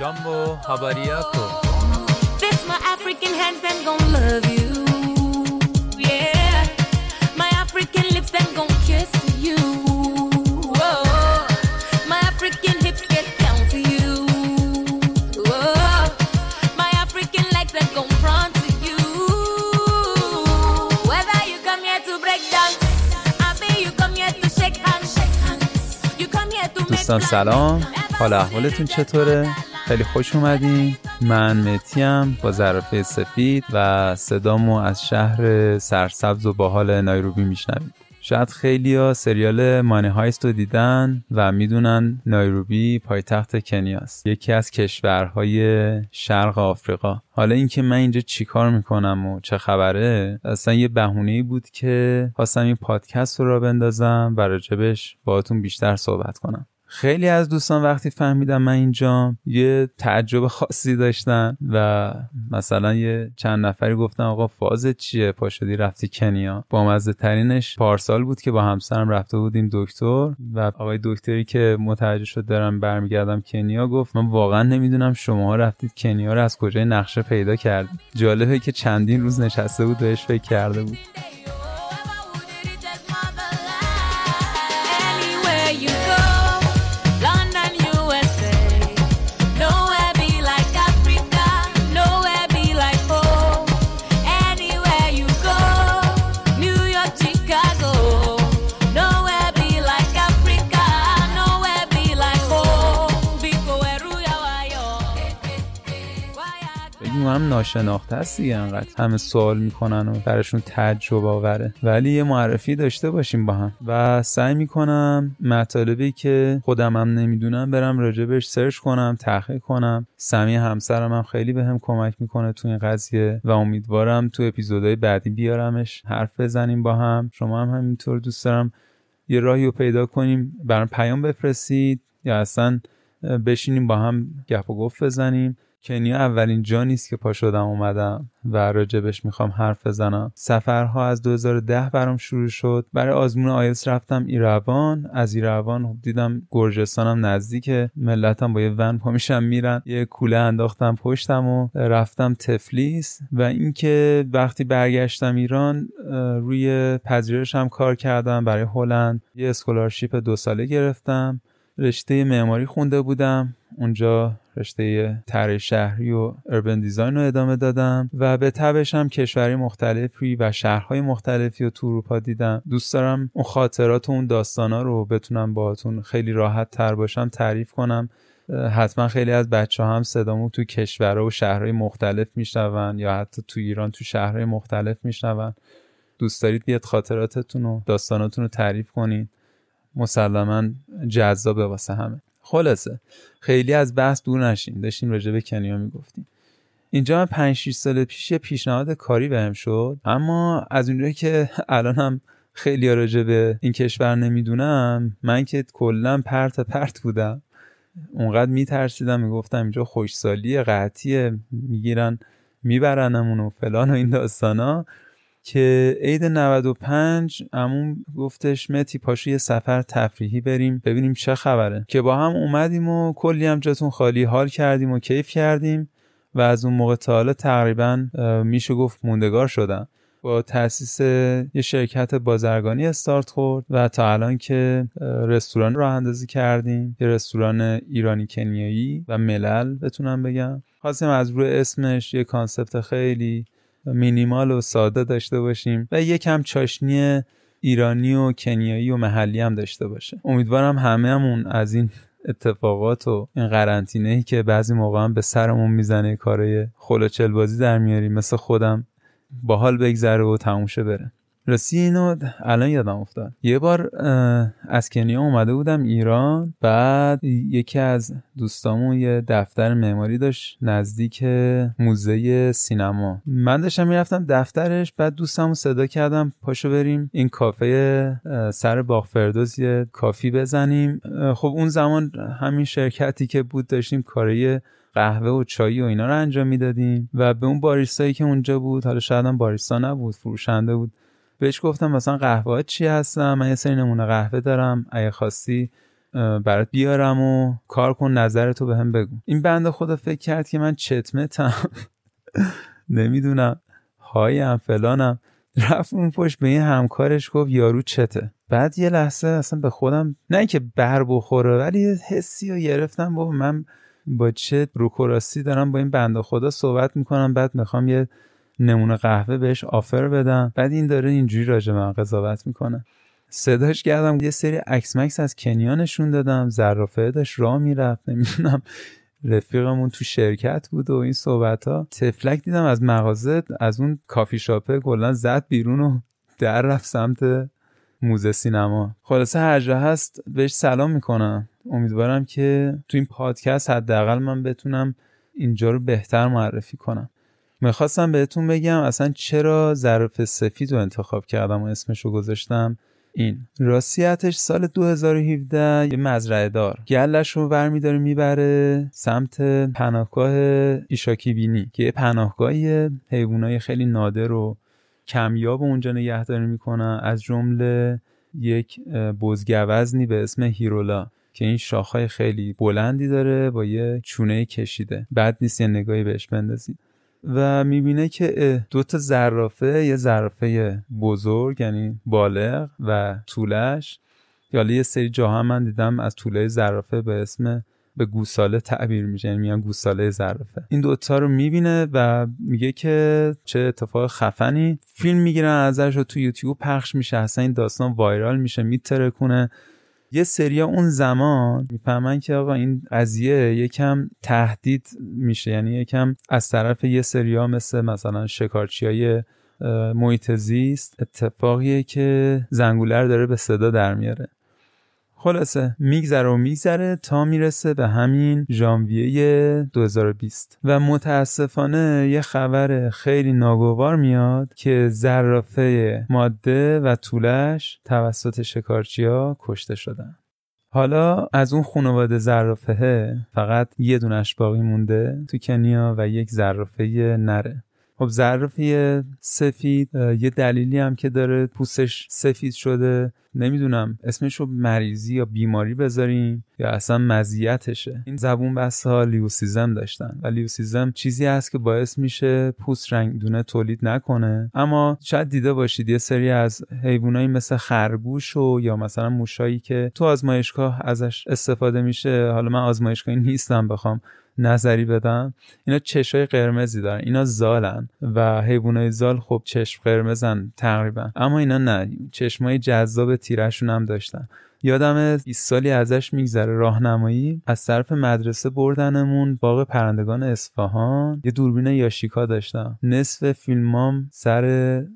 جامبو هاباریاکو This my African hands, them gon' love you. Yeah. My African lips, them gon' kiss you. Whoa. My African hips get down for you. Whoa. My African legs, them gon' run to you. Whether you come here to break dance, I mean you come here to shake hands. You come here to make دوستان plans. سلام حال احوالتون چطوره؟ خیلی خوش اومدین. من متیم با ظرفه سفید و صدامو از شهر سرسبز و باحال نایروبی میشنوید. شاید خیلی ها سریال مانی هایست رو دیدن و می‌دونن نایروبی پایتخت کنیاست. یکی از کشورهای شرق آفریقا. حالا اینکه من اینجا چیکار می‌کنم و چه خبره اصلا یه بهونه بود که خواستم این پادکست رو را بندازم و راجبش باهاتون بیشتر صحبت کنم. خیلی از دوستان وقتی فهمیدم من اینجا یه تعجب خاصی داشتن و مثلا یه چند نفری گفتن آقا فازت چیه؟ پاشدی رفتی کنیا؟ با مزه ترینش پارسال بود که با همسرم رفته بودیم دکتر و آقای دکتری که متوجه شد دارم برمیگردم کنیا گفت من واقعا نمی‌دونم شماها رفتید کنیا رو از کجای نقشه پیدا کردید. جالبه که چندین روز نشسته بود بهش فکر کرده بود. ناشناخته است دیگه انقدر. همه سوال می‌کنن و براشون تعجب آوره. ولی یه معرفی داشته باشیم با هم. و سعی می‌کنم مطالبی که خودم هم نمی‌دونم برم راجبش سرچ کنم تحقیق کنم. سمی همسرم هم خیلی به هم کمک می‌کنه تو این قضیه و امیدوارم تو اپیزودهای بعدی بیارمش. حرف بزنیم با هم. شما هم همینطور دوست دارم یه راهی رو پیدا کنیم. برام پیام بفرستید یا اصلا بشینیم با هم گپ و گفت بزنیم. کنیا اولین جا نیست که پا شدم اومدم و راجبش می‌خوام حرف بزنم. سفرها از 2010 برام شروع شد. برای آزمون آیلتس رفتم ایروان. از ایروان دیدم گرجستانم نزدیکه ملتم. با یه ون پا میشن میرن. یه کوله انداختم پشتم و رفتم تفلیس. و اینکه وقتی برگشتم ایران روی پذیرشم کار کردم. برای هلند یه scholarship دو ساله گرفتم. رشته معماری خونده بودم. اونجا رشته طراحی شهری و اربن دیزاین رو ادامه دادم و به تبش هم کشوری مختلفی و شهرهای مختلفی رو تو اروپا دیدم. دوست دارم اون خاطرات و اون داستانا رو بتونم باهاتون خیلی راحت تر باشم تعریف کنم. حتما خیلی از بچه هم صدامو تو کشورها و شهرهای مختلف میشنون یا حتی تو ایران تو شهرهای مختلف میشنون. دوست دارید بیاد خاطراتتون و داستاناتون رو تعریف کنین. مسلما جذابه واسه همه. خلاصه. خیلی از بحث دور نشیم داشتیم راجع به کنیا می‌گفتیم اینجا من 5 6 سال پیش یه پیشنهاد کاری بهم شد. اما از اونجایی که الان هم خیلی راجع به این کشور نمی‌دونم من که کلا پرت پرت بودم. اونقدر میترسیدم می‌گفتم اینجا خوشسالی قطعیه می‌گیرن میبرنمون و فلان و این داستانا. که عید 95 عموم گفتش متی پاشو یه سفر تفریحی بریم ببینیم چه خبره. که با هم اومدیم و کلی هم جاتون خالی حال کردیم و کیف کردیم و از اون موقع تا حالا تقریبا میشه گفت موندگار شدم. با تاسیس یه شرکت بازرگانی استارت خورد و تا الان که رستوران راه اندازی کردیم. یه رستوران ایرانی کنیایی و ملل بتونم بگم. خواستیم از روی اسمش یه کانسپت خیلی مینیمال و ساده داشته باشیم و یکم چاشنی ایرانی و کنیایی و محلی هم داشته باشه. امیدوارم همهمون از این اتفاقات و این قرنطینه ای که بعضی موقع هم به سرمون می‌زنه کارای خلوچل بازی در میاریم مثل خودم باحال بگذره و تموشه بره. راستی اینو الان یادم افتاد. یه بار از کنیا اومده بودم ایران بعد یکی از دوستامون یه دفتر معماری داشت نزدیک موزه سینما. من داشتم می‌رفتم دفترش بعد دوستمو صدا کردم پاشو بریم این کافه سر باغ فردوس یه کافی بزنیم. خب اون زمان همین شرکتی که بود داشتیم کارای قهوه و چای و اینا رو انجام می‌دادیم و به اون باریستایی که اونجا بود حالا شاید هم باریستا نبود فروشنده بود بهش گفتم مثلا قهوه چی هستن؟ من یه سری نمونه قهوه دارم. اگه خواستی برات بیارم و کار کن نظرتو به هم بگو. این بنده خدا فکر کرد که من چتمتم. نمی‌دونم. هایم فلانم. رفت اون پشت به این همکارش گفت یارو چته. بعد یه لحظه اصلا به خودم نه اینکه بر بخوره ولی حسی رو گرفتم. بابا من با چه روکوراسی دارم با این بنده خدا صحبت می‌کنم. بعد می‌خوام یه نمونه قهوه بهش آفر بدم. بعد این داره اینجوری راجع من قضاوت می‌کنه. صداش کردم یه سری عکس مکس از کنیا نشون دادم. زرافه داشت راه می‌رفت. نمی‌دونم رفیقمون تو شرکت بود و این صحبت ها تفلک دیدم از مغازه از اون کافی شاپه کلا زد بیرون و در رفت سمت موزه سینما. خلاصه هر جا هست بهش سلام می‌کنم. امیدوارم که تو این پادکست حداقل من بتونم اینجا رو بهتر معرفی کنم. می‌خواستم بهتون بگم اصلا چرا ظرف سفید رو انتخاب کردم و اسمش رو گذاشتم این. راستیتش سال 2017 یه مزرعه دار گلش رو برمیداره می‌بره سمت پناهگاه ایشاکی بینی که یه پناهگاهی حیوانای خیلی نادر و کمیاب اونجا نگهداری می‌کنن از جمله یک بزگوزنی به اسم هیرولا که این شاخهای خیلی بلندی داره با یه چونه کشیده. بد نیست یه نگاهی بهش بندازید. و می‌بینه که دو تا زرافه یه زرافه بزرگ یعنی بالغ و طولش. یا یه سری جاها من دیدم از طوله زرافه به اسم به گوساله تعبیر میشه یعنی میگن گوساله زرافه. این دوتا رو می‌بینه و میگه که چه اتفاق خفنی. فیلم می‌گیرن ازش و تو یوتیوب پخش میشه اصلا این داستان وایرال میشه میترکونه. یه سریا اون زمان می‌فهمن که آقا این قضیه یکم تهدید میشه. یعنی یکم از طرف یه سریا مثل مثلا شکارچی های محیط زیست اتفاقیه که زنگوله داره به صدا در میاره. خلاصه میگذره و میگذره تا می‌رسه به همین ژانویه 2020 و متاسفانه یه خبر خیلی ناگوار میاد که زرافه ماده و طولش توسط شکارچیا کشته شدن. حالا از اون خانواده زرافه فقط یه دونش باقی مونده تو کنیا و یک زرافه نره. خب زرافه سفید یه دلیلی هم که داره پوستش سفید شده. نمی‌دونم اسمش رو مریضی یا بیماری بذاریم یا اصلا مزیتشه. این زبون بس ها لیوسیزم داشتن و لیوسیزم چیزی هست که باعث میشه پوست رنگدونه تولید نکنه. اما شاید دیده باشید یه سری از حیوانایی مثل خرگوش و یا مثلا موشایی که تو آزمایشگاه ازش استفاده میشه. حالا من آزمایشگاهی نیستم بخوام نظری بدم اینا چشای قرمزی دارن. اینا زالن. و حیوانای زال خب چشم قرمزن تقریبا. اما اینا نه. چشمای جذاب تیرشون هم داشتن. یادم 20 سالی ازش میگذره راهنمایی. از طرف مدرسه بردنمون باغ پرندگان اصفهان. یه دوربین یاشیکا داشتم. نصف فیلمام سر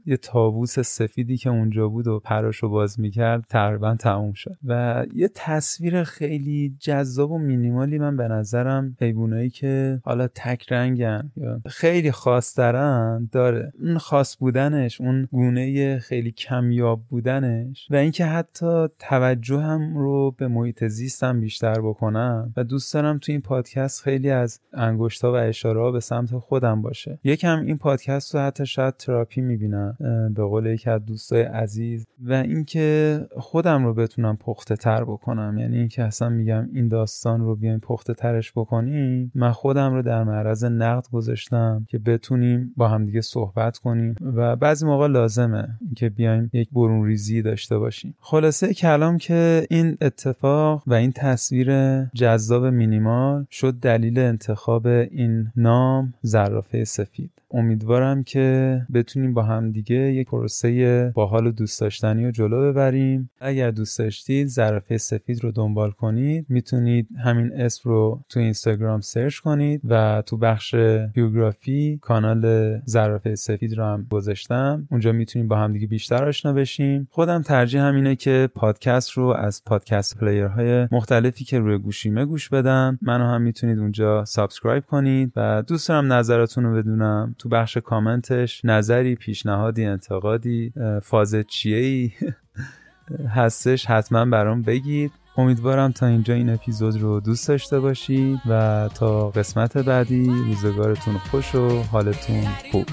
یه تاووس سفیدی که اونجا بود و پراشو باز می‌کرد تقریبا تموم شد. و یه تصویر خیلی جذاب و مینیمالی من به نظرم حیوانایی که حالا تک رنگن یا خیلی خاص دارن داره. اون خاص بودنش اون گونه خیلی کمیاب بودنش و اینکه حتی توجه هم رو به محیط زیستم بیشتر بکنم و دوست دارم تو این پادکست خیلی از انگشتا و اشاره به سمت خودم باشه. یکم این پادکست رو حتی شاید تراپی می‌بینم به قول یکی از دوستای عزیز و اینکه خودم رو بتونم پخته تر بکنم. یعنی اینکه اصلا میگم این داستان رو بیایم پخته ترش بکنیم من خودم رو در معرض نقد گذاشتم که بتونیم با همدیگه صحبت کنیم و بعضی موقع لازمه که بیایم یک برون ریزی داشته باشیم. خلاصه کلام که این اتفاق و این تصویر جذاب مینیمال شد دلیل انتخاب این نام زرافه سفید. امیدوارم که بتونیم با هم دیگه یک پروسه باحال و دوست داشتنی رو جلو ببریم. اگر دوست داشتید زرافه سفید رو دنبال کنید. می‌تونید همین اسم رو تو اینستاگرام سرچ کنید و تو بخش بیوگرافی کانال زرافه سفید رو هم گذاشتم. اونجا می‌تونید با هم دیگه بیشتر آشنا بشیم. خودم ترجیح همینه که پادکست رو از پادکست player های مختلفی که روی گوشیمه گوش بدم. منو هم می‌تونید اونجا subscribe کنید و دوست دارم نظراتون رو بدونم. تو بخش کامنتش نظری پیشنهادی انتقادی فازت چیه ای هستش حتما برام بگید. امیدوارم تا اینجا این اپیزود رو دوست داشته باشید و تا قسمت بعدی روزگارتون خوش و حالتون خوب.